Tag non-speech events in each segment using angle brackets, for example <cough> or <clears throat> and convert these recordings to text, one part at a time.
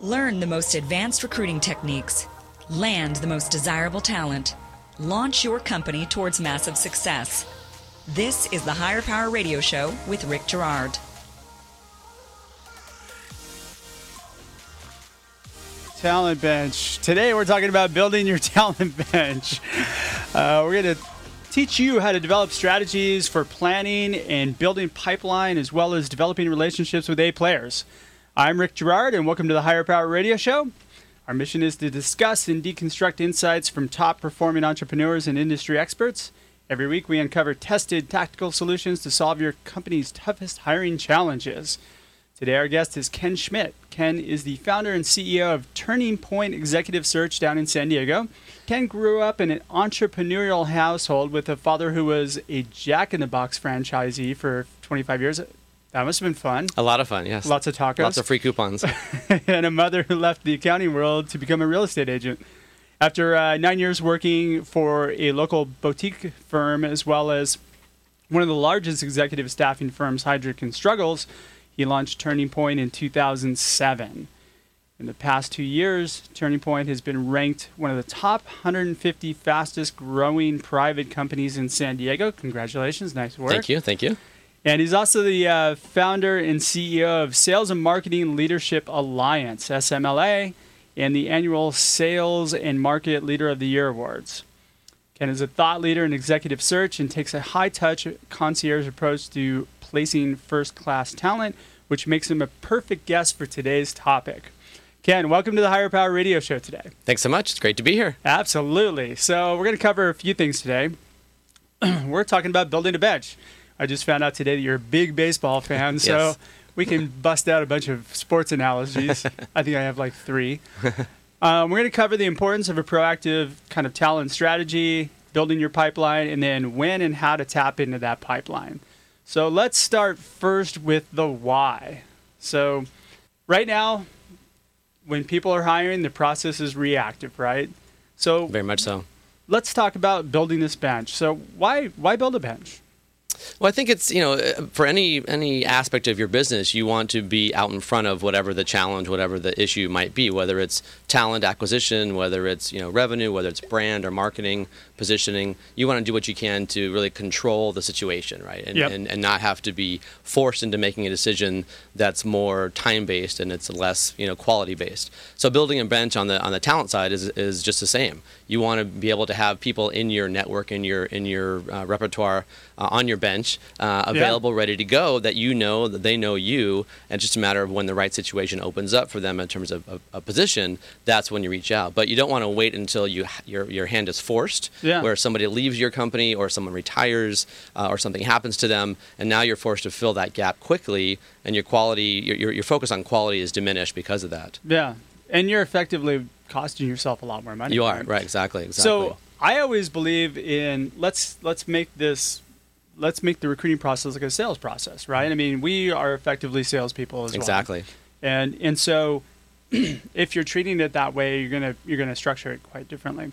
Learn the most advanced recruiting techniques. Land the most desirable talent. Launch your company towards massive success. This is the Higher Power Radio Show with Rick Girard. Talent bench. Today we're talking about building your <laughs> talent bench. Uh, we're going to teach you how to develop strategies for planning and building pipeline as well as developing relationships with A players. I'm Rick Girard and welcome to the Higher Power Radio Show. Our mission is to discuss and deconstruct insights from top performing entrepreneurs and industry experts. Every week we uncover tested tactical solutions to solve your company's toughest hiring challenges. Today, our guest is Ken Schmidt. Ken is the founder and CEO of Turning Point Executive Search down in San Diego. Ken grew up in an entrepreneurial household with a father who was a Jack in the Box franchisee for 25 years. That must have been fun. A lot of fun, yes. Lots of tacos. Lots of free coupons. <laughs> and a mother who <laughs> left the accounting world to become a real estate agent. After uh, nine years working for a local boutique firm, as well as one of the largest executive staffing firms, Heidrick and Struggles, he launched Turning Point in 2007. In the past two years, Turning Point has been ranked one of the top 150 fastest growing private companies in San Diego. Congratulations, nice work. Thank you, thank you. And he's also the uh, founder and CEO of Sales and Marketing Leadership Alliance, SMLA, and the annual Sales and Market Leader of the Year Awards. Ken is a thought leader in executive search and takes a high touch concierge approach to placing first class talent, which makes him a perfect guest for today's topic. Ken, welcome to the Higher Power Radio Show today. Thanks so much. It's great to be here. Absolutely. So, we're going to cover a few things today. <clears throat> we're talking about building a bench. I just found out today that you're a big baseball fan, <laughs> so we can bust out a bunch of sports analogies. <laughs> I think I have like three. Um, we're going to cover the importance of a proactive kind of talent strategy, building your pipeline, and then when and how to tap into that pipeline. So let's start first with the why. So, right now, when people are hiring, the process is reactive, right? So, Very much so. let's talk about building this bench. So, why why build a bench? Well, I think it's you know for any any aspect of your business, you want to be out in front of whatever the challenge, whatever the issue might be, whether it's talent acquisition, whether it's you know revenue, whether it's brand or marketing positioning. You want to do what you can to really control the situation, right? And, Yep. and and not have to be forced into making a decision that's more time based and it's less you know quality based. So building a bench on the on the talent side is is just the same. You want to be able to have people in your network, in your in your uh, repertoire, uh, on your bench, uh, available, ready to go. That you know that they know you, and it's just a matter of when the right situation opens up for them in terms of a, a position. That's when you reach out. But you don't want to wait until you your your hand is forced, Yeah. where somebody leaves your company or someone retires uh, or something happens to them, and now you're forced to fill that gap quickly, and your quality, your your, your focus on quality is diminished because of that. Yeah, and you're effectively costing yourself a lot more money. You are right, exactly, exactly. So I always believe in let's let's make this let's make the recruiting process like a sales process, right? I mean, we are effectively salespeople as well. exactly. And and so <clears throat> if you're treating it that way, you're gonna you're gonna structure it quite differently.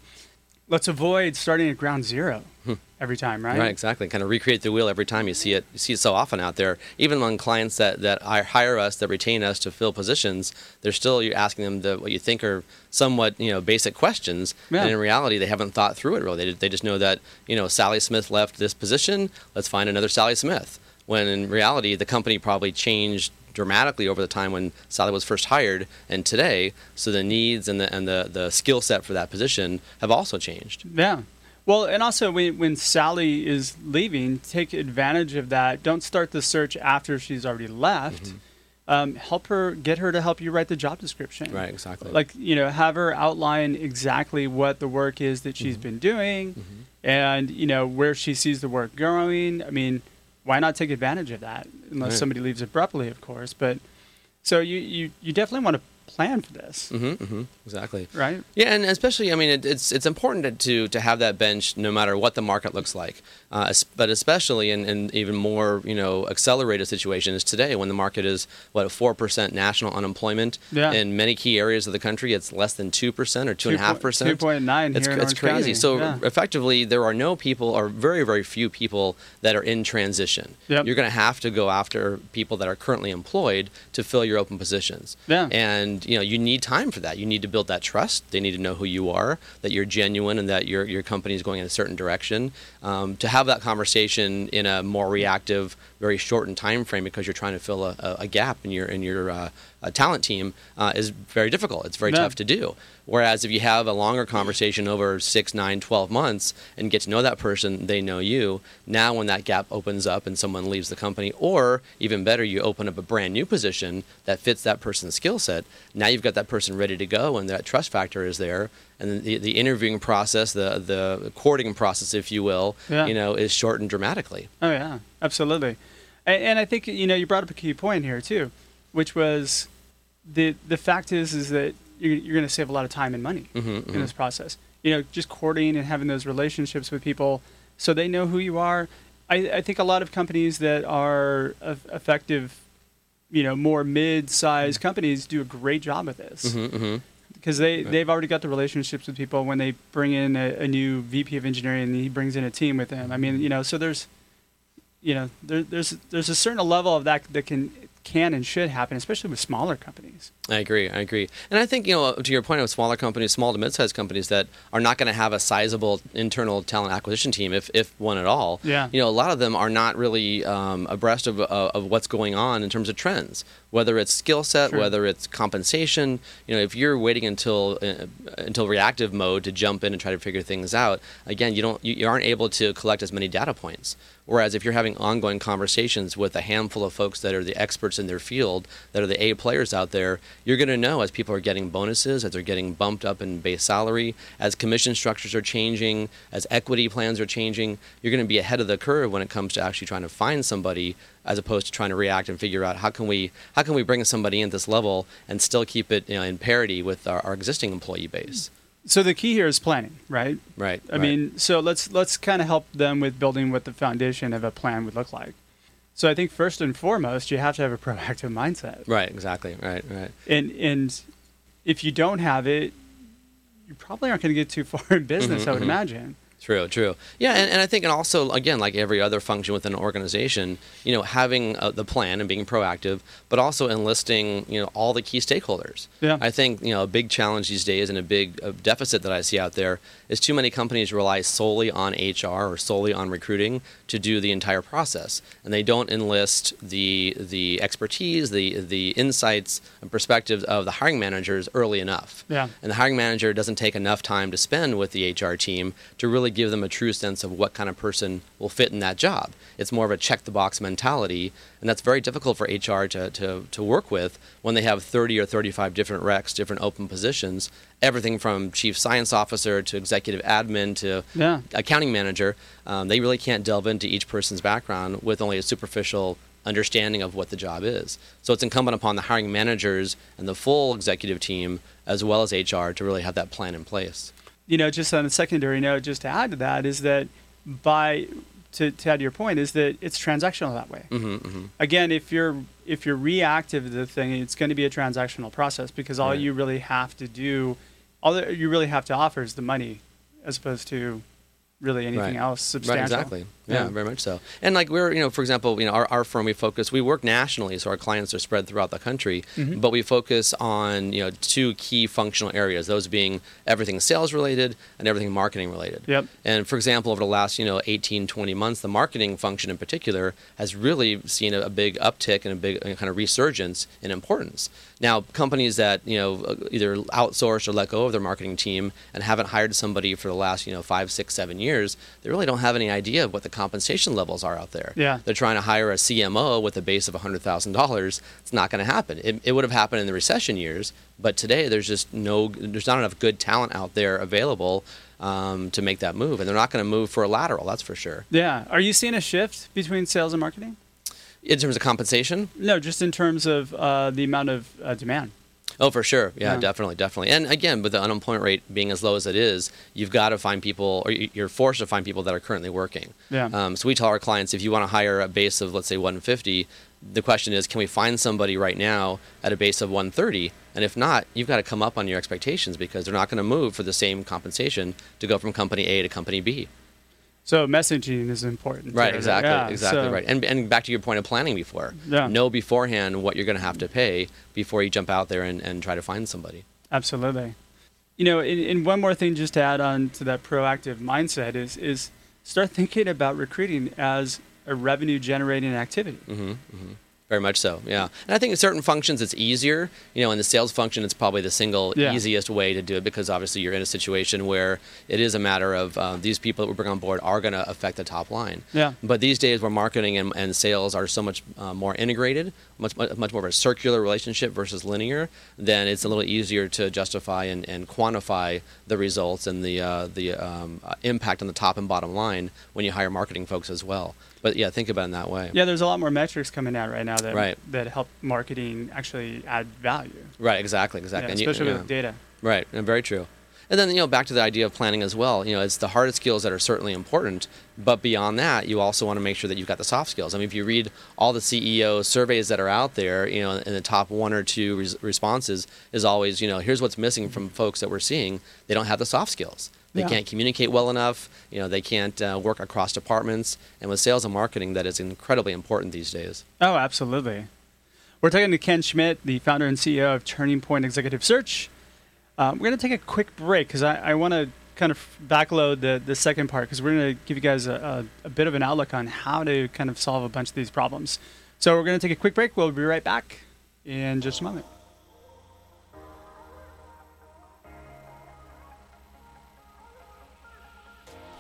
Let's avoid starting at ground zero hmm. every time, right? Right, exactly. Kind of recreate the wheel every time you see it. You see it so often out there. Even among clients that that hire us, that retain us to fill positions, they're still you're asking them the what you think are somewhat you know basic questions, Yeah. and in reality they haven't thought through it really. They, they just know that you know Sally Smith left this position. Let's find another Sally Smith. When in reality the company probably changed dramatically over the time when Sally was first hired and today. So the needs and the and the, the skill set for that position have also changed. Yeah. Well, and also when, when Sally is leaving, take advantage of that. Don't start the search after she's already left. Mm-hmm. Um, help her, get her to help you write the job description. Right, exactly. Like, you know, have her outline exactly what the work is that she's been doing and, you know, where she sees the work going. I mean, why not take advantage of that? Unless Right. somebody leaves abruptly, of course. But so you, you, you definitely want to plan for this, hmm hmm exactly. right? Yeah, and especially, I mean, it, it's it's important to to have that bench no matter what the market looks like. Uh, but especially in, in even more, you know, accelerated situations today when the market is what four percent national unemployment Yeah. in many key areas of the country, it's less than two percent or two and a half percent. 2.9 It's, here in it's crazy. County. So Yeah. effectively, there are no people, or very, very few people that are in transition. Yep. You're going to have to go after people that are currently employed to fill your open positions. Yeah. And and you know you need time for that. You need to build that trust. They need to know who you are, that you're genuine, and that your your company is going in a certain direction. Um, to have that conversation in a more reactive, very shortened time frame because you're trying to fill a, a gap in your in your uh, talent team uh, is very difficult. It's very Yeah. tough to do. Whereas if you have a longer conversation over six, nine, 12 months and get to know that person, they know you. Now, when that gap opens up and someone leaves the company, or even better, you open up a brand new position that fits that person's skill set, now you've got that person ready to go and that trust factor is there. And the, the interviewing process, the, the courting process, if you will, Yeah. you know, is shortened dramatically. Oh yeah, absolutely. And, and I think you know you brought up a key point here too, which was the the fact is is that you're, you're going to save a lot of time and money Mhm, in this process. You know, just courting and having those relationships with people, so they know who you are. I, I think a lot of companies that are effective, you know, more mid-sized companies do a great job with this hmm hmm because they they've already got the relationships with people when they bring in a, a new VP of engineering and he brings in a team with him. I mean, you know, so there's, you know, there, there's there's a certain level of that that can can and should happen, especially with smaller companies. I agree. I agree. And I think, you know, to your point of smaller companies, small to mid-sized companies that are not going to have a sizable internal talent acquisition team, if, if one at all. Yeah. You know, a lot of them are not really um, abreast of, of, of what's going on in terms of trends, whether it's skill set, Sure. whether it's compensation. You know, if you're waiting until uh, until reactive mode to jump in and try to figure things out, again, you don't you, you aren't able to collect as many data points. Whereas if you're having ongoing conversations with a handful of folks that are the experts in their field, that are the A players out there, you're going to know as people are getting bonuses, as they're getting bumped up in base salary, as commission structures are changing, as equity plans are changing, you're going to be ahead of the curve when it comes to actually trying to find somebody as opposed to trying to react and figure out how can we how can we bring somebody in at this level and still keep it you know, in parity with our, our existing employee base. So the key here is planning, right? Right. I right. mean, so let's let's kind of help them with building what the foundation of a plan would look like. So I think first and foremost, you have to have a <laughs> proactive mindset. Right, exactly. Right, right. and and if you don't have it, you probably aren't going to get too far in business. Mhm, I would mhm. imagine. True, true. Yeah, and, and I think, and also, again, like every other function within an organization, you know, having uh, the plan and being proactive, but also enlisting, you know, all the key stakeholders. Yeah. I think, you know, a big challenge these days and a big uh, deficit that I see out there is too many companies rely solely on HR or solely on recruiting to do the entire process, and they don't enlist the the expertise, the the insights and perspectives of the hiring managers early enough. Yeah. And the hiring manager doesn't take enough time to spend with the HR team to really give them a true sense of what kind of person will fit in that job. It's more of a check the box mentality, and that's very difficult for HR to, to, to work with when they have 30 or 35 different recs, different open positions, everything from chief science officer to executive admin to Yeah. accounting manager. Um, they really can't delve into each person's background with only a superficial understanding of what the job is. So it's incumbent upon the hiring managers and the full executive team, as well as HR, to really have that plan in place. You know, just on a secondary note, just to add to that, is that by to, to add to your point, is that it's transactional that way. hmm hmm Again, if you're if you're reactive to the thing, it's going to be a transactional process because all Right. you really have to do, all that you really have to offer is the money, as opposed to really anything Right. else substantial. Right, exactly. Yeah, Yeah. very much so. And like we're, you know, for example, you know, our, our firm we focus, we work nationally, so our clients are spread throughout the country, Mhm. but we focus on you know two key functional areas, those being everything sales related and everything marketing related. Yep. And for example, over the last you know 18, 20 months, the marketing function in particular has really seen a, a big uptick and a big kind of resurgence in importance. Now, companies that you know either outsource or let go of their marketing team and haven't hired somebody for the last you know five, six, seven years, they really don't have any idea of what the compensation levels are out there. Yeah. They're trying to hire a CMO with a base of $100,000. It's not going to happen. It, it would have happened in the recession years, but today there's just no, there's not enough good talent out there available um, to make that move, and they're not going to move for a lateral. That's for sure. Yeah. Are you seeing a shift between sales and marketing? In terms of compensation, No, just in terms of uh, the amount of uh, demand. Oh, for sure. Yeah, Yeah. definitely, definitely. And again, with the unemployment rate being as low as it is, you've got to find people, or you- you're forced to find people that are currently working. Yeah. Um, so we tell our clients if you want to hire a base of, let's say, 150, the question is, can we find somebody right now at a base of 130? And if not, you've got to come up on your expectations because they're not going to move for the same compensation to go from company A to company B. So messaging is important. Right, there. exactly, Yeah, exactly so- right. And, and back to your point of planning before. Yeah. Know beforehand what you're going to have to pay before you jump out there and, and try to find somebody. Absolutely. You know, and, and one more thing just to add on to that proactive mindset is is start thinking about recruiting as a revenue generating activity. hmm Very much so, yeah. And I think in certain functions it's easier. You know, in the sales function, it's probably the single Yeah. easiest way to do it because obviously you're in a situation where it is a matter of uh, these people that we bring on board are going to affect the top line. Yeah. But these days, where marketing and, and sales are so much uh, more integrated, much much much more of a circular relationship versus linear, then it's a little easier to justify and, and quantify the results and the uh, the um, uh, impact on the top and bottom line when you hire marketing folks as well. But yeah, think about it in that way. Yeah, there's a lot more metrics coming out right now that Right. that help marketing actually add value. Right. Exactly. Exactly. Yeah, And you- especially yeah. with data. Right, and very true. And then you know back to the idea of planning as well. You know, it's the hard skills that are certainly important, but beyond that, you also want to make sure that you've got the soft skills. I mean, if you read all the CEO surveys that are out there, you know, in the top one or two res- responses is always, you know, here's what's missing from folks that we're seeing. They don't have the soft skills. They Yeah. can't communicate well enough. You know, they can't uh, work across departments. And with sales and marketing, that is incredibly important these days. Oh, absolutely. We're talking to Ken Schmidt, the founder and CEO of Turning Point Executive Search. Um, we're going to take a quick break because I, I want to kind of backload the, the second part because we're going to give you guys a, a, a bit of an outlook on how to kind of solve a bunch of these problems. So we're going to take a quick break. We'll be right back in just a moment.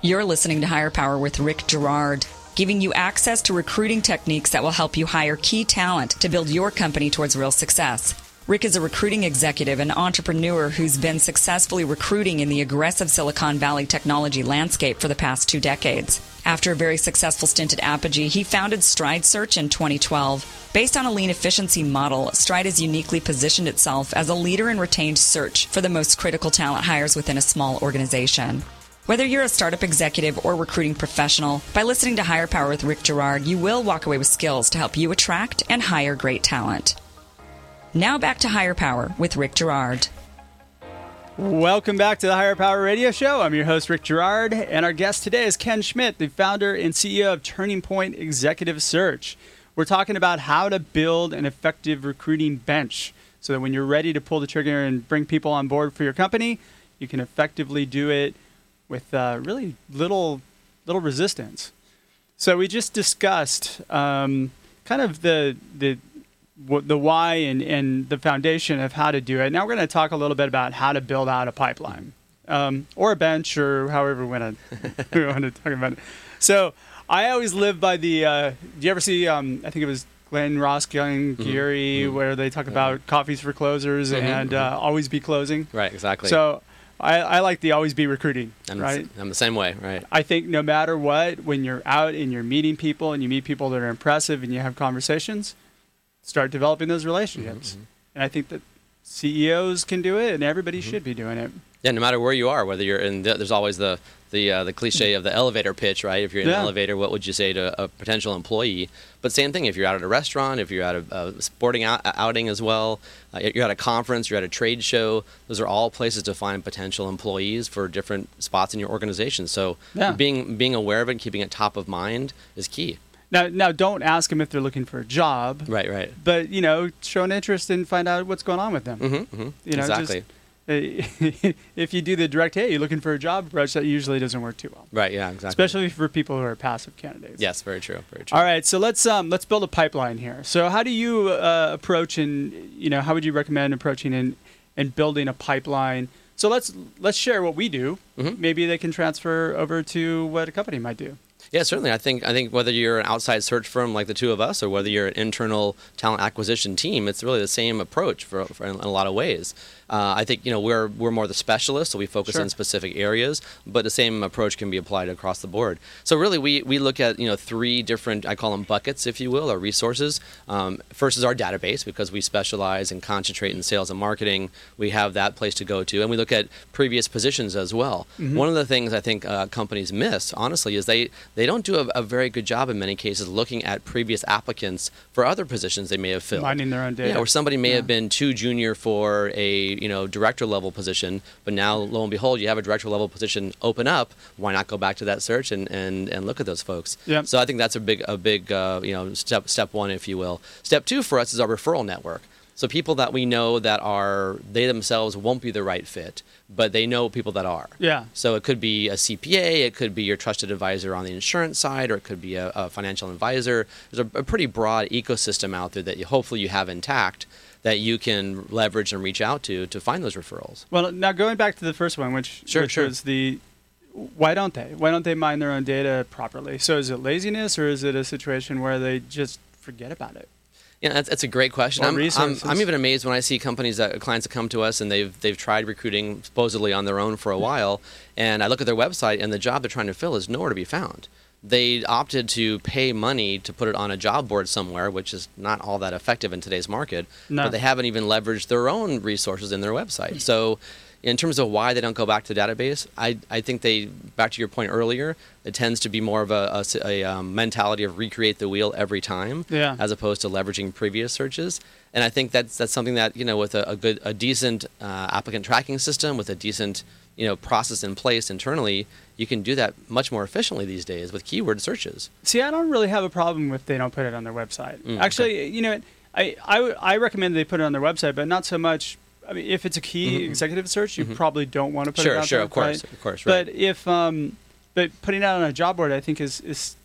You're listening to Higher Power with Rick Girard, giving you access to recruiting techniques that will help you hire key talent to build your company towards real success. Rick is a recruiting executive and entrepreneur who's been successfully recruiting in the aggressive Silicon Valley technology landscape for the past two decades. After a very successful stint at Apogee, he founded Stride Search in 2012. Based on a lean efficiency model, Stride has uniquely positioned itself as a leader in retained search for the most critical talent hires within a small organization. Whether you're a startup executive or recruiting professional, by listening to Higher Power with Rick Girard, you will walk away with skills to help you attract and hire great talent. Now back to Higher Power with Rick Girard. Welcome back to the Higher Power Radio Show. I'm your host, Rick Girard, and our guest today is Ken Schmidt, the founder and CEO of Turning Point Executive Search. We're talking about how to build an effective recruiting bench so that when you're ready to pull the trigger and bring people on board for your company, you can effectively do it with uh, really little little resistance. So we just discussed um, kind of the the the why and, and the foundation of how to do it. Now we're going to talk a little bit about how to build out a pipeline um, or a bench or however we want to <laughs> we want to talk about it. So I always live by the. Uh, do you ever see? Um, I think it was Glen Ross, Glengarry, where they talk about coffees for closers Mhm, and Uh, always be closing. Right, exactly. So I, I like the always be recruiting. I'm, right. the, I'm the same way, right? I think no matter what, when you're out and you're meeting people and you meet people that are impressive and you have conversations, start developing those relationships. Mm-hmm, And I think that CEOs can do it and everybody should be doing it. Yeah, no matter where you are, whether you're in, the, there's always the the uh, the cliche of the elevator pitch, right? If you're in Yeah. an elevator, what would you say to a potential employee? But same thing if you're out at a restaurant, if you're at a, a sporting out, outing as well, uh, you're at a conference, you're at a trade show. Those are all places to find potential employees for different spots in your organization. So Yeah. being being aware of it, and keeping it top of mind is key. Now, now don't ask them if they're looking for a job, Right, right. but you know, show an interest and find out what's going on with them. hmm hmm You know, exactly. just- uh, <laughs> if you do the direct, hey, you're looking for a job approach, that usually doesn't work too well, right, yeah, exactly. especially for people who are passive candidates. yes, very true, very true. All right, so let's um, let's build a pipeline here. So how do you uh, approach and you know how would you recommend approaching and and building a pipeline? So let's let's share what we do. Mhm. Maybe they can transfer over to what a company might do. Yeah, certainly. I think I think whether you're an outside search firm like the two of us, or whether you're an internal talent acquisition team, it's really the same approach for, for in a lot of ways. Uh, I think you know we're we're more the specialists, so we focus Sure. in specific areas, but the same approach can be applied across the board. So really, we we look at you know three different I call them buckets, if you will, or resources. Um, first is our database because we specialize and concentrate in sales and marketing. We have that place to go to, and we look at previous positions as well. One of the things I think uh, companies miss, honestly, is they they don't do a, a very good job in many cases looking at previous applicants for other positions they may have filled. Mining their own data. Yeah, or somebody may Yeah. have been too junior for a you know director level position, but now lo and behold, you have a director level position open up. Why not go back to that search and, and, and look at those folks? Yeah. So I think that's a big a big uh, you know step step one, if you will. Step two for us is our referral network. So people that we know that are they themselves won't be the right fit, but they know people that are. Yeah. So it could be a CPA, it could be your trusted advisor on the insurance side, or it could be a, a financial advisor. There's a, a pretty broad ecosystem out there that you, hopefully you have intact that you can leverage and reach out to to find those referrals. Well, now going back to the first one, which, Sure, which sure. was the why don't they? Why don't they mine their own data properly? So is it laziness or is it a situation where they just forget about it? Yeah, that's, that's a great question. I'm, I'm. I'm even amazed when I see companies that clients that come to us and they've they've tried recruiting supposedly on their own for a while, and I look at their website and the job they're trying to fill is nowhere to be found. They opted to pay money to put it on a job board somewhere, which is not all that effective in today's market. No. But they haven't even leveraged their own resources in their website. So, in terms of why they don't go back to the database, I, I think they, back to your point earlier, it tends to be more of a um, mentality of recreate the wheel every time Yeah. as opposed to leveraging previous searches. And I think that's that's something that you know with a, a good a decent uh, applicant tracking system with a decent you know process in place internally, you can do that much more efficiently these days with keyword searches. See, I don't really have a problem if they don't put it on their website. Mm, Actually, you know, I, I, I recommend they put it on their website, but not so much. I mean, if it's a key Mhm. executive search, you Mhm. probably don't want to put Sure, it out sure, there, of course, right? of course, right. But if um, but putting it out on a job board, I think is is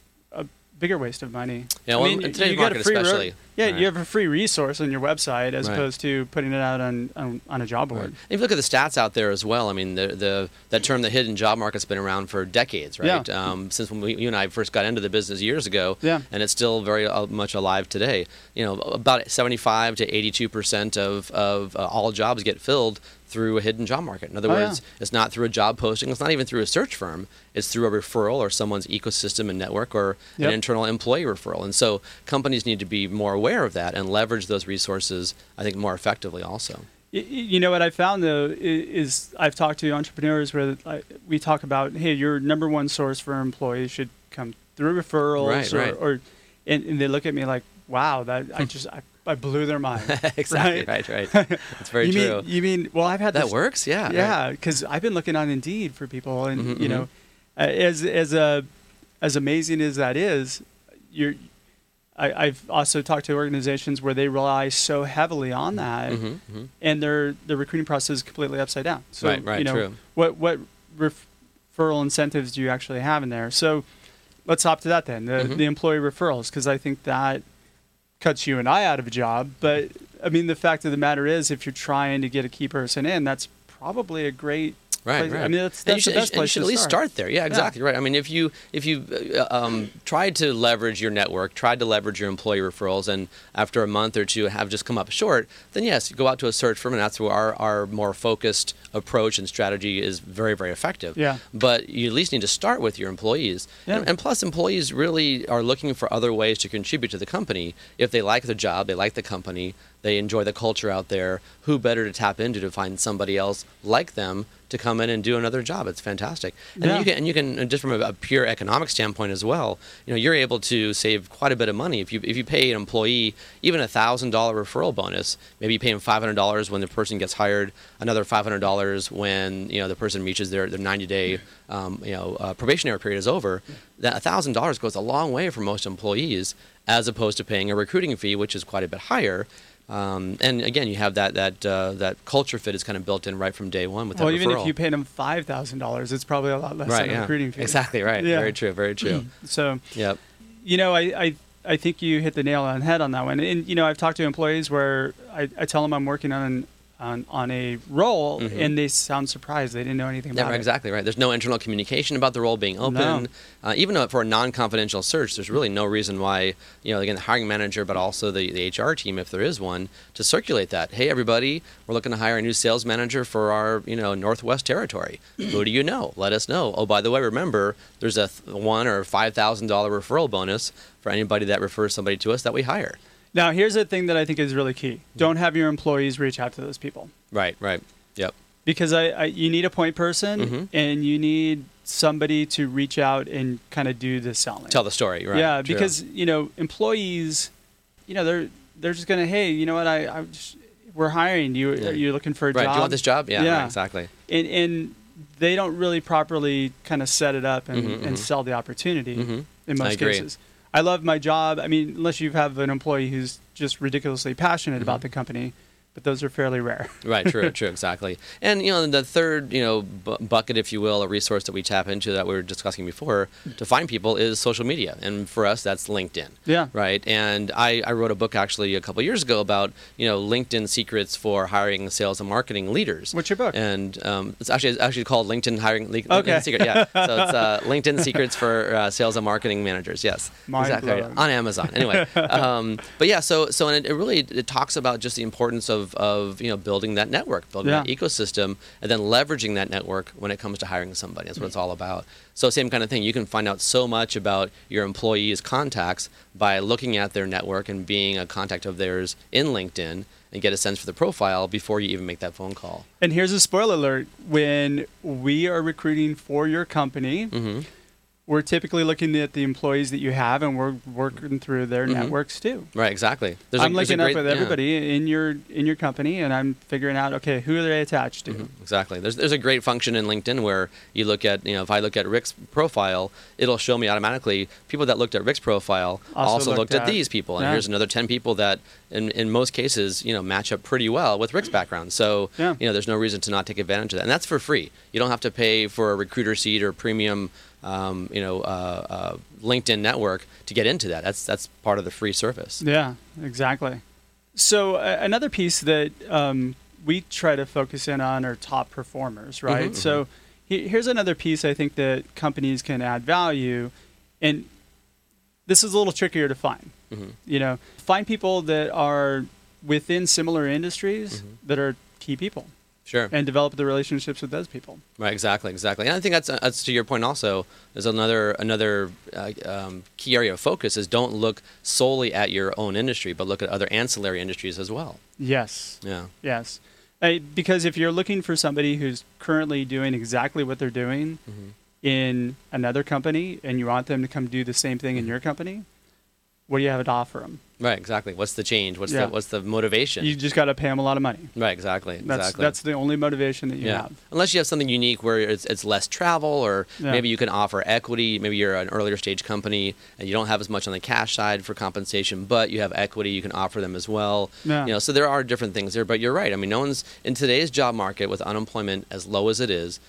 bigger waste of money. Yeah, I mean, in you- today's you get a market especially. yeah, Right. you have a free resource on your website as Right. opposed to putting it out on on, on a job board. Right. If you look at the stats out there as well, I mean, the, the that term, the hidden job market's been around for decades, right? Yeah. Um, since when we, you and I first got into the business years ago, Yeah. and it's still very uh, much alive today. You know, about 75 to 82 percent of of uh, all jobs get filled through a hidden job market. In other Oh, yeah. words, it's not through a job posting. It's not even through a search firm. It's through a referral or someone's ecosystem and network or Yep. an internal employee referral. And so companies need to be more aware of that and leverage those resources. I think more effectively also. You know what I found though is I've talked to entrepreneurs where we talk about hey your number one source for employees should come through referrals Right, or, right. or and, and they look at me like wow that I hmm. just I, I blew their mind <laughs> exactly. Right. Right. <laughs> That's very you true. mean you mean well I've had that this, works. Yeah. yeah because I've been looking on Indeed for people and Mhm, you know uh, as as a as amazing as that is you're I, I've also talked to organizations where they rely so heavily on that Mhm, mhm. and their the recruiting process is completely upside down. So Right, right, you know, true. what what referral incentives do you actually have in there? So let's hop to that then. The Mhm. the employee referrals because I think that cuts you and I out of a job. But I mean, the fact of the matter is, if you're trying to get a key person in, that's probably a great. Right, place- right. I mean, that's, that's should, the best and you should at least start there. Yeah, exactly right. I mean, if you if you uh, um, tried to leverage your network, tried to leverage your employee referrals, and after a month or two have just come up short, then yes, you go out to a search firm, and that's where our, our more focused approach and strategy is very very effective. Yeah. But you at least need to start with your employees, Yeah. and, and plus employees really are looking for other ways to contribute to the company. If they like the job, they like the company, they enjoy the culture out there. Who better to tap into to find somebody else like them to come in and do another job? It's fantastic, and Yeah. you can and you can just from a, a pure economic standpoint as well. You know, you're able to save quite a bit of money if you if you pay an employee even a thousand dollar referral bonus. Maybe you pay them five hundred dollars when the person gets hired, another five hundred dollars when you know the person reaches their their ninety day um, you know uh, probationary period is over. That thousand dollars goes a long way for most employees, as opposed to paying a recruiting fee, which is quite a bit higher. Um, and again, you have that that uh, that culture fit is kind of built in right from day one with that Well, even referral. if you paid them five thousand dollars, it's probably a lot less right, than a yeah. recruiting fee. Exactly right. Yeah. Very true. Very true. <clears throat> So yep. you know, I, I I think you hit the nail on the head on that one. And you know, I've talked to employees where I, I tell them I'm working on on on a role, Mhm. and they sound surprised. They didn't know anything about Yeah, it. exactly right. There's no internal communication about the role being open. No. Uh, even for a non-confidential search, there's really no reason why you know again the hiring manager, but also the, the HR team, if there is one, to circulate that. Hey, everybody, we're looking to hire a new sales manager for our you know Northwest Territory. Who do you know? Let us know. Oh, by the way, remember there's a th- one or five thousand dollar referral bonus for anybody that refers somebody to us that we hire. Now, here's a thing that I think is really key: don't have your employees reach out to those people. Right. Right. Yep. because I, I you need a point person Mhm. and you need somebody to reach out and kind of do the selling. Tell the story, right? yeah, True. because you know employees, you know they're they're just gonna hey you know what I I just, we're hiring you Yeah. you're looking for a right. job Do you want this job? Yeah, Yeah. right, exactly. and and they don't really properly kind of set it up and, Mhm, and mhm. sell the opportunity Mhm. in most cases. I love my job. I mean, unless you have an employee who's just ridiculously passionate about Mhm. the company, but those are fairly rare. <laughs> Right, true, true, exactly. And you know, the third, you know, bu- bucket, if you will, a resource that we tap into that we were discussing before to find people is social media, and for us, that's LinkedIn. Yeah. Right. And I, I wrote a book actually a couple years ago about you know LinkedIn secrets for hiring sales and marketing leaders. What's your book? And um, it's actually it's actually called LinkedIn hiring. Link- Okay. LinkedIn secret. Yeah. <laughs> So it's uh, LinkedIn secrets for uh, sales and marketing managers. Yes. Mind exactly. blowing. On Amazon. Anyway. <laughs> um, but yeah. So so and it, it really it talks about just the importance of of you know building that network, building Yeah. that ecosystem, and then leveraging that network when it comes to hiring somebody. That's what it's all about. So same kind of thing. You can find out so much about your employees' contacts by looking at their network and being a contact of theirs in LinkedIn and get a sense for the profile before you even make that phone call. And here's a spoiler alert: when we are recruiting for your company, hmm we're typically looking at the employees that you have, and we're working through their Mhm. networks too. Right, exactly. There's a- I'm a looking great- up with yeah. everybody in your in your company, and I'm figuring out okay who are they attached to. Mhm, Exactly. There's there's a great function in LinkedIn where you look at you know if I look at Rick's profile, it'll show me automatically people that looked at Rick's profile Also also, looked looked at, at- these people, and yeah. here's another ten people that in in most cases you know match up pretty well with Rick's background. So Yeah. you know there's no reason to not take advantage of that, and that's for free. You don't have to pay for a recruiter seat or premium. Um, you know, uh, uh, LinkedIn network to get into that. That's that's part of the free service. Yeah, exactly. So uh, another piece that um, we try to focus in on are top performers, right? Mhm, So he- here's another piece I think that companies can add value, and this is a little trickier to find. Mhm. You know, find people that are within similar industries Mhm. that are key people, Sure. and develop the relationships with those people. Right, exactly, exactly, and I think that's that's to your point. Also, there's another another uh, um, key area of focus is don't look solely at your own industry, but look at other ancillary industries as well. Yes. Yeah, Yes. Uh, because if you're looking for somebody who's currently doing exactly what they're doing Mhm. in another company and you want them to come do the same thing in your company, what do you have to offer them? Right, exactly. What's the change? What's Yeah. the what's the motivation? You just got to pay them a lot of money. right, exactly, That's exactly. that's the only motivation that you yeah. have. Unless you have something unique where it's, it's less travel, or Yeah. maybe you can offer equity. Maybe you're an earlier stage company and you don't have as much on the cash side for compensation, but you have equity. You can offer them as well. Yeah. You know, so there are different things there. But you're right. I mean, no one's in today's job market with unemployment as low as it is.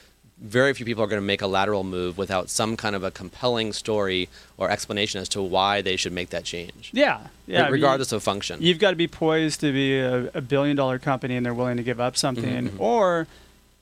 Very few people are going to make a lateral move without some kind of a compelling story or explanation as to why they should make that change, Yeah. Yeah. I mean, regardless of function. You've got to be poised to be a, a billion dollar company and they're willing to give up something, mhm. or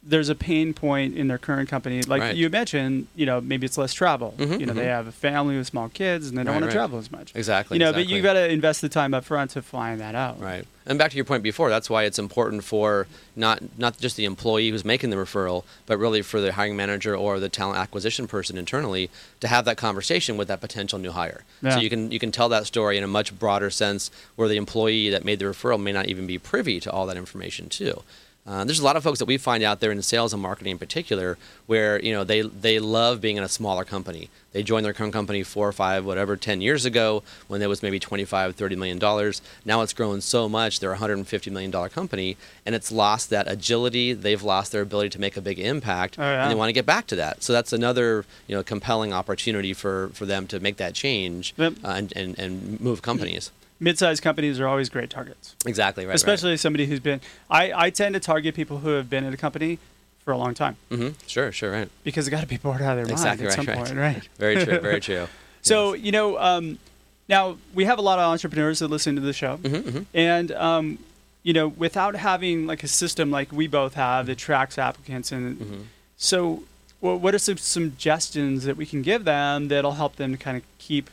there's a pain point in their current company. Like Right. you mentioned, you know, maybe it's less travel. Mhm, you know, they mhm. have a family with small kids and they don't Right, want to travel as much. exactly. You know, exactly. but you've got to invest the time up front to find that out. Right. And back to your point before, that's why it's important for not not just the employee who's making the referral, but really for the hiring manager or the talent acquisition person internally to have that conversation with that potential new hire. Yeah. So you can you can tell that story in a much broader sense where the employee that made the referral may not even be privy to all that information too. Uh, there's a lot of folks that we find out there in sales and marketing in particular, where you know they they love being in a smaller company. They joined their current company four or five, whatever, ten years ago when there was maybe 25, 30 million dollars. Now it's grown so much, they're a 150 million dollar company, and it's lost that agility. They've lost their ability to make a big impact, Oh, yeah. and they want to get back to that. So that's another you know compelling opportunity for for them to make that change uh, and, and and move companies. Mid-sized companies are always great targets, Exactly right. especially somebody who's been. I, I tend to target people who have been at a company for a long time Right. hmm Sure. Sure. Right. because they got to be bored out of their Exactly mind at right, some right. point, right? <laughs> Very true. Very <laughs> true. So you know, um, now we have a lot of entrepreneurs that listen to the show, hmm hmm and um, you know, without having like a system like we both have that tracks applicants, and Mhm. so wha- what are some suggestions that we can give them that'll help them to kind of keep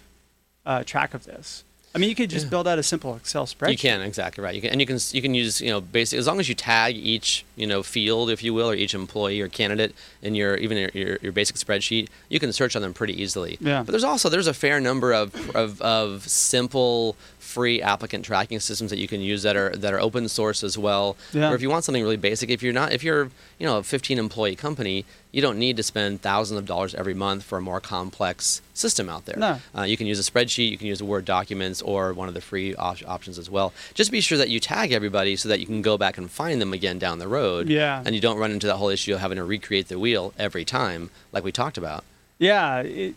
uh, track of this? I mean, you could just build out a simple Excel spreadsheet. You can exactly right. You can and you can you can use you know basically as long as you tag each you know field if you will or each employee or candidate in your even your, your, your basic spreadsheet, you can search on them pretty easily. Yeah. But there's also there's a fair number of of, of simple free applicant tracking systems that you can use that are that are open source as well. Yeah. Or if you want something really basic, if you're not if you're you know a 15 employee company, you don't need to spend thousands of dollars every month for a more complex system out there. No. Uh, you can use a spreadsheet, you can use Word documents, or one of the free op- options as well. Just be sure that you tag everybody so that you can go back and find them again down the road. Yeah. And you don't run into that whole issue of having to recreate the wheel every time, like we talked about. Yeah. It,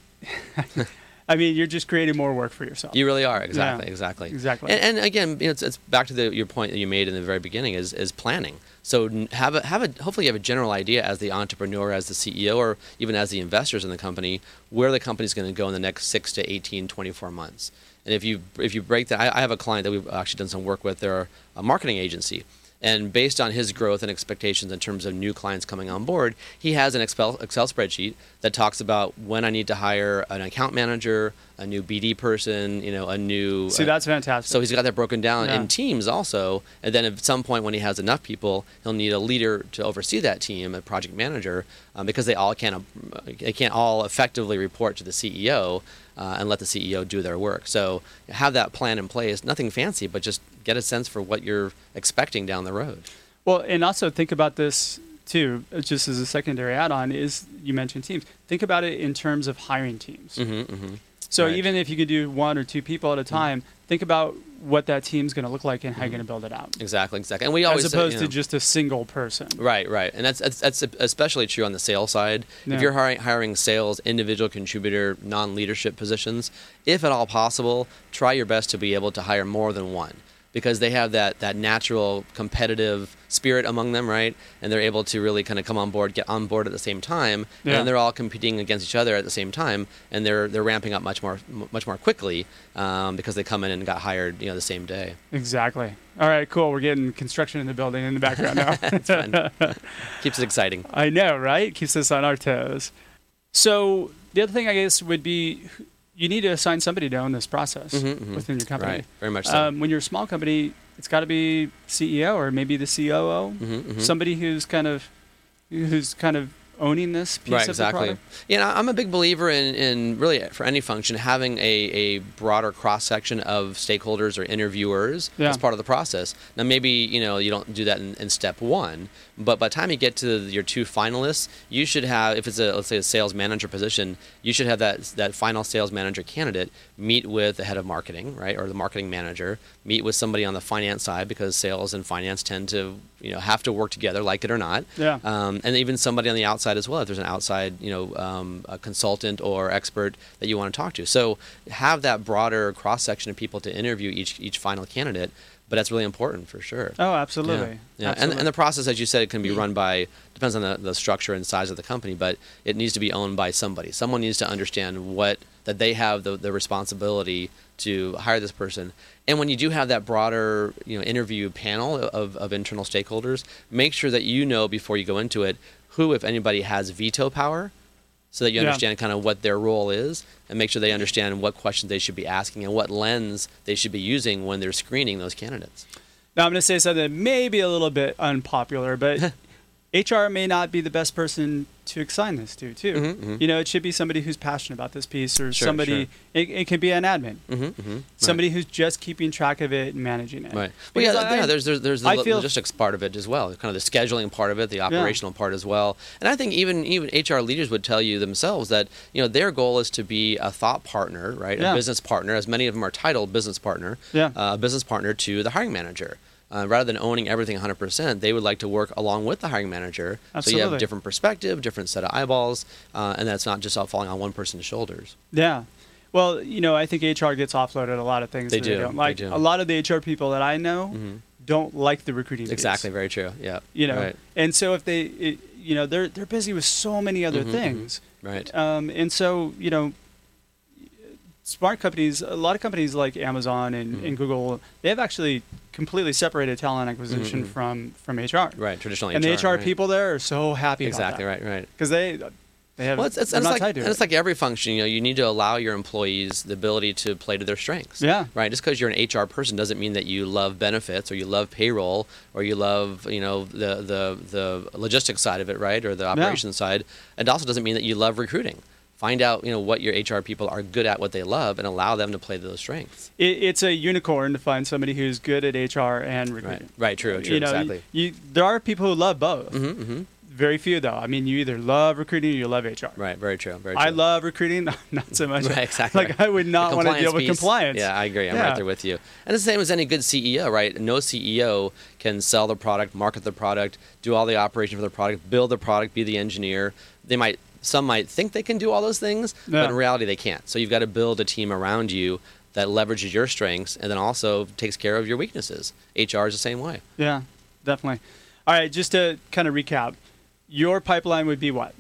<laughs> I mean, you're just creating more work for yourself. You really are exactly, Yeah, exactly, exactly. And, and again, you know, it's, it's back to the, your point that you made in the very beginning is is planning. So have a have a hopefully you have a general idea as the entrepreneur, as the CEO, or even as the investors in the company where the company's going to go in the next six to 18, 24 months. And if you if you break that, I, I have a client that we've actually done some work with. They're a marketing agency. And based on his growth and expectations in terms of new clients coming on board, he has an Excel, Excel spreadsheet that talks about when I need to hire an account manager, a new BD person, you know, a new. See, uh, that's fantastic. so he's got that broken down Yeah. in teams also, and then at some point when he has enough people, he'll need a leader to oversee that team, a project manager, um, because they all can't uh, they can't all effectively report to the CEO uh, and let the CEO do their work. So have that plan in place. Nothing fancy, but just get a sense for what you're expecting down the road. Well, and also think about this too, just as a secondary add-on. Is you mentioned teams. Think about it in terms of hiring teams. hmm hmm So Right. even if you could do one or two people at a time, think about what that team's going to look like and how you're going to build it out, Exactly, exactly. And we always as say, opposed you to just a single person. Right, right, and that's, that's that's especially true on the sales side. Yeah. If you're hiring, hiring sales, individual contributor, non-leadership positions, if at all possible, try your best to be able to hire more than one because they have that that natural competitive spirit among them, right? And they're able to really kind of come on board, get on board at the same time, Yeah. and they're all competing against each other at the same time, and they're they're ramping up much more much more quickly um, because they come in and got hired, you know, the same day. Exactly. All right, cool. We're getting construction in the building in the background now. <laughs> <laughs> Keeps it exciting. I know, right? Keeps us on our toes. So the other thing I guess would be you need to assign somebody to own this process Mhm, mhm. within your company. Right, very much so. Um, when you're a small company, it's got to be CEO or maybe the COO, Mhm, mhm. somebody who's kind of who's kind of owning this piece right of exactly the product. yeah i'm a big believer in, in really for any function having a, a broader cross section of stakeholders or interviewers Yeah. as part of the process now maybe you know you don't do that in, in step one but by the time you get to your two finalists you should have if it's a let's say a sales manager position you should have that that final sales manager candidate meet with the head of marketing right or the marketing manager meet with somebody on the finance side because sales and finance tend to you know have to work together like it or not Yeah. um, and even somebody on the outside as well if there's an outside you know um, a consultant or expert that you want to talk to so have that broader cross section of people to interview each each final candidate but that's really important for sure Oh, absolutely. yeah, yeah. And, Absolutely. and the process as you said it can be run by depends on the, the structure and size of the company but it needs to be owned by somebody someone needs to understand what that they have the, the responsibility to hire this person and when you do have that broader you know interview panel of, of internal stakeholders make sure that you know before you go into it who if anybody has veto power so that you Yeah. understand kind of what their role is and make sure they understand what questions they should be asking and what lens they should be using when they're screening those candidates Now I'm going to say something that may be a little bit unpopular, but <laughs> HR may not be the best person to assign this to, too. Mhm, mhm. You know, it should be somebody who's passionate about this piece, or Sure, somebody. sure. It, it could be an admin, mm-hmm, mm-hmm. somebody who's just keeping track of it and managing it. Right. Well, yeah, I- yeah. There's there's, there's the lo- logistics part of it as well, kind of the scheduling part of it, the operational part as well. And I think even even HR leaders would tell you themselves that you know their goal is to be a thought partner, right? Yeah. A business partner, as many of them are titled business partner. Yeah. Uh, a business partner to the hiring manager. Uh, rather than owning everything 100%, they would like to work along with the hiring manager. Absolutely. So you have different perspective, different set of eyeballs, uh, and that's not just all falling on one person's shoulders. Yeah. Well, you know, I think HR gets offloaded a lot of things They that do, they don't they like. do. A lot of the HR people that I know Mhm. don't like the recruiting. piece. Exactly. Very true. Yeah. You know, Right. and so if they, it, you know, they're they're busy with so many other Mhm, mhm. things. Right. Um, and so, you know, smart companies, a lot of companies like Amazon and, Mhm. and Google, they have actually completely separated talent acquisition Mhm. from from HR. Right. Traditional And the HR right. people there are so happy Exactly. Right. Right. Because they They have Well, it's, it's, it's like, tied to and it. it's like every function. You know, you need to allow your employees the ability to play to their strengths. Yeah. Right. Just because you're an HR person doesn't mean that you love benefits or you love payroll or you love you know the the the logistics side of it, right, or the operations side. It also doesn't mean that you love recruiting. Find out you know what your HR people are good at, what they love, and allow them to play to those strengths. It, it's a unicorn to find somebody who's good at HR and recruiting. Right. Right. True. True. you know, exactly. you, there are people who love both. hmm hmm Very few, though. I mean, you either love recruiting or you love HR. Right. Very true. Very true. I love recruiting, <laughs> not so much. <laughs> Right, exactly. Like I would not want to deal with piece. compliance. Yeah, I agree. I'm Yeah. right there with you. And it's the same as any good CEO, right? No CEO can sell the product, market the product, do all the operation for the product, build the product, be the engineer. They might some might think they can do all those things, Yeah. but in reality they can't. So you've got to build a team around you that leverages your strengths and then also takes care of your weaknesses. HR is the same way. Yeah, definitely. All right, just to kind of recap, your pipeline would be what?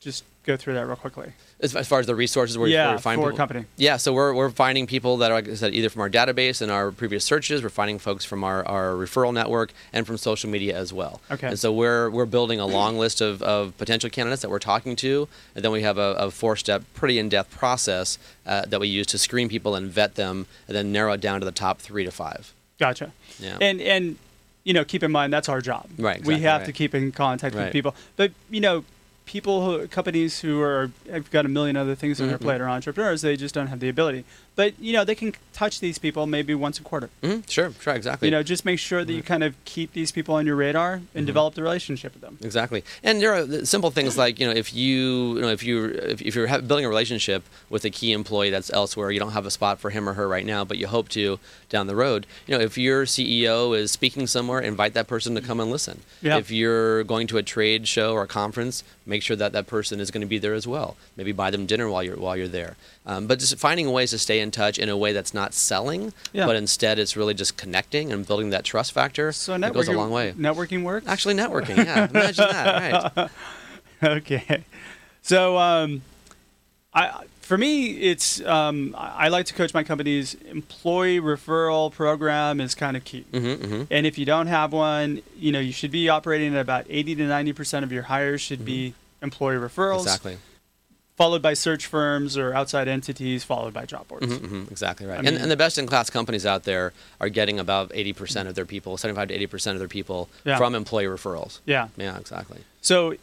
Just go through that real quickly. As, as far as the resources where Yeah, where we find for people. company. Yeah, so we're, we're finding people that are, like I said, either from our database and our previous searches. We're finding folks from our, our referral network and from social media as well. Okay. And so we're, we're building a long list of, of potential candidates that we're talking to. And then we have a, a four step, pretty in depth process uh, that we use to screen people and vet them and then narrow it down to the top three to five. Gotcha. Yeah. And and you know, keep in mind that's our job. Right, we have right. to keep in contact with people. But you know, people, who, companies who are have got a million other things on their Mhm. plate are entrepreneurs. They just don't have the ability. But you know, they can touch these people maybe once a quarter. hmm Sure, sure, exactly. You know, just make sure that you kind of keep these people on your radar and Mm-hmm. develop the relationship with them. Exactly, and there are simple things like you know if you you know if you if, if you're building a relationship with a key employee that's elsewhere, you don't have a spot for him or her right now, but you hope to down the road. You know if your CEO is speaking somewhere, invite that person to come and listen. Yeah. If you're going to a trade show or a conference, make sure that that person is going to be there as well. Maybe buy them dinner while you're while you're there. Um, but just finding ways to stay in touch in a way that's not selling, Yeah. but instead it's really just connecting and building that trust factor. So it networking goes a long way. Networking works. Actually, networking. Yeah, imagine that. Right. <laughs> okay. So, um, I for me, it's um, I like to coach my company's employee referral program is kind of key. Mm-hmm, mm-hmm. And if you don't have one, you know you should be operating at about eighty to ninety percent of your hires should be employee referrals, Exactly. Followed by search firms or outside entities, followed by job boards. hmm hmm exactly right. I mean- and the best in class companies out there are getting about 80% of their people, 75 to 80% of their people Yeah. from employee referrals. Yeah. Yeah, exactly. So,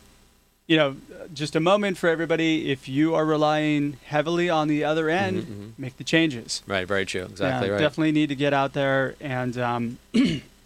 you know, just a moment for everybody. If you are relying heavily on the other end, mhm. make the changes. Right, very true. Exactly yeah, right. Definitely need to get out there and um, <clears throat>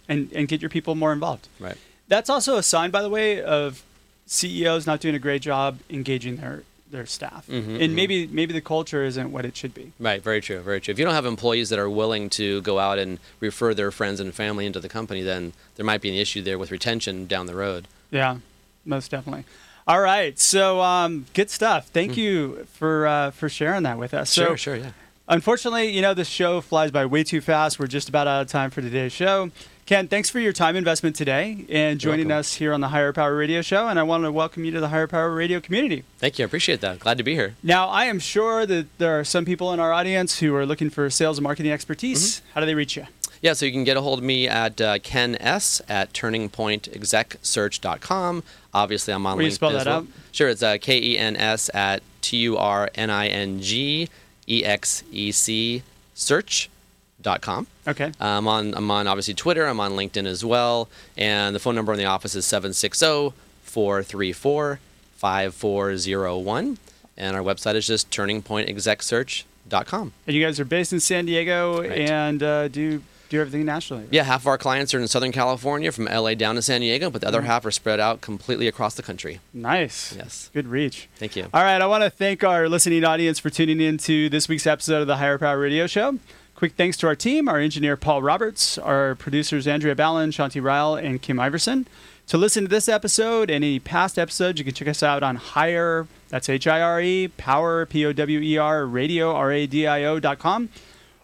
and and get your people more involved. Right. That's also a sign, by the way, of CEOs not doing a great job engaging their their staff, Mhm, and mhm. maybe maybe the culture isn't what it should be. Right, very true, very true. If you don't have employees that are willing to go out and refer their friends and family into the company, then there might be an issue there with retention down the road. Yeah, most definitely. All right, so um, good stuff. Thank you for uh, for sharing that with us. So, sure, sure, yeah. Unfortunately, you know, this show flies by way too fast. We're just about out of time for today's show. Ken, thanks for your time investment today and joining us here on the Hire Power Radio Show. And I want to welcome you to the Hire Power Radio community. Thank you. I appreciate that. Glad to be here. Now, I am sure that there are some people in our audience who are looking for sales and marketing expertise. Mm-hmm. How do they reach you? Yeah, so you can get a hold of me at uh, Ken S at turningpointexecsearch.com. Obviously, I'm on Will you spell that well. out? Sure, it's uh, K E N S at T U R N I N G E X E C search.com. Okay. I'm on, I'm on obviously Twitter, I'm on LinkedIn as well, and the phone number in the office is 760 434 5401. And our website is just turningpointexecsearch.com. And you guys are based in San Diego Right. and uh, do do everything nationally. Yeah, half of our clients are in Southern California, from LA down to San Diego, but the Mm-hmm. other half are spread out completely across the country. Nice. Yes. Good reach. Thank you. All right, I want to thank our listening audience for tuning in to this week's episode of the Hire Power Radio Show. Quick thanks to our team, our engineer Paul Roberts, our producers Andrea Ballin, Shanti Ryle, and Kim Iverson. To listen to this episode and any past episodes, you can check us out on Hire, that's H I R E, Power, P O W E R, radio, R A D I O dot com,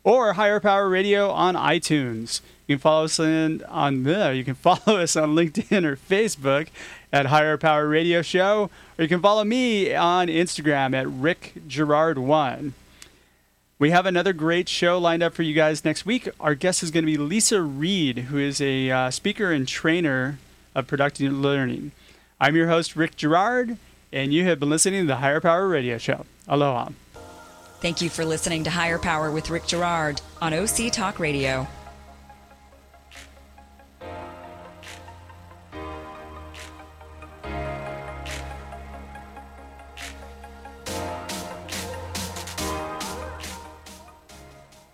or Hire Power Radio on iTunes. You can follow us in, on there. You can <laughs> follow us on LinkedIn or Facebook at Hire Power Radio Show, or you can follow me on Instagram at Rick Girard One. We have another great show lined up for you guys next week. Our guest is going to be Lisa Reed, who is a uh, speaker and trainer of productive learning. I'm your host, Rick Girard, and you have been listening to the Hire Power Radio Show. Aloha. Thank you for listening to Hire Power with Rick Girard on OC Talk Radio.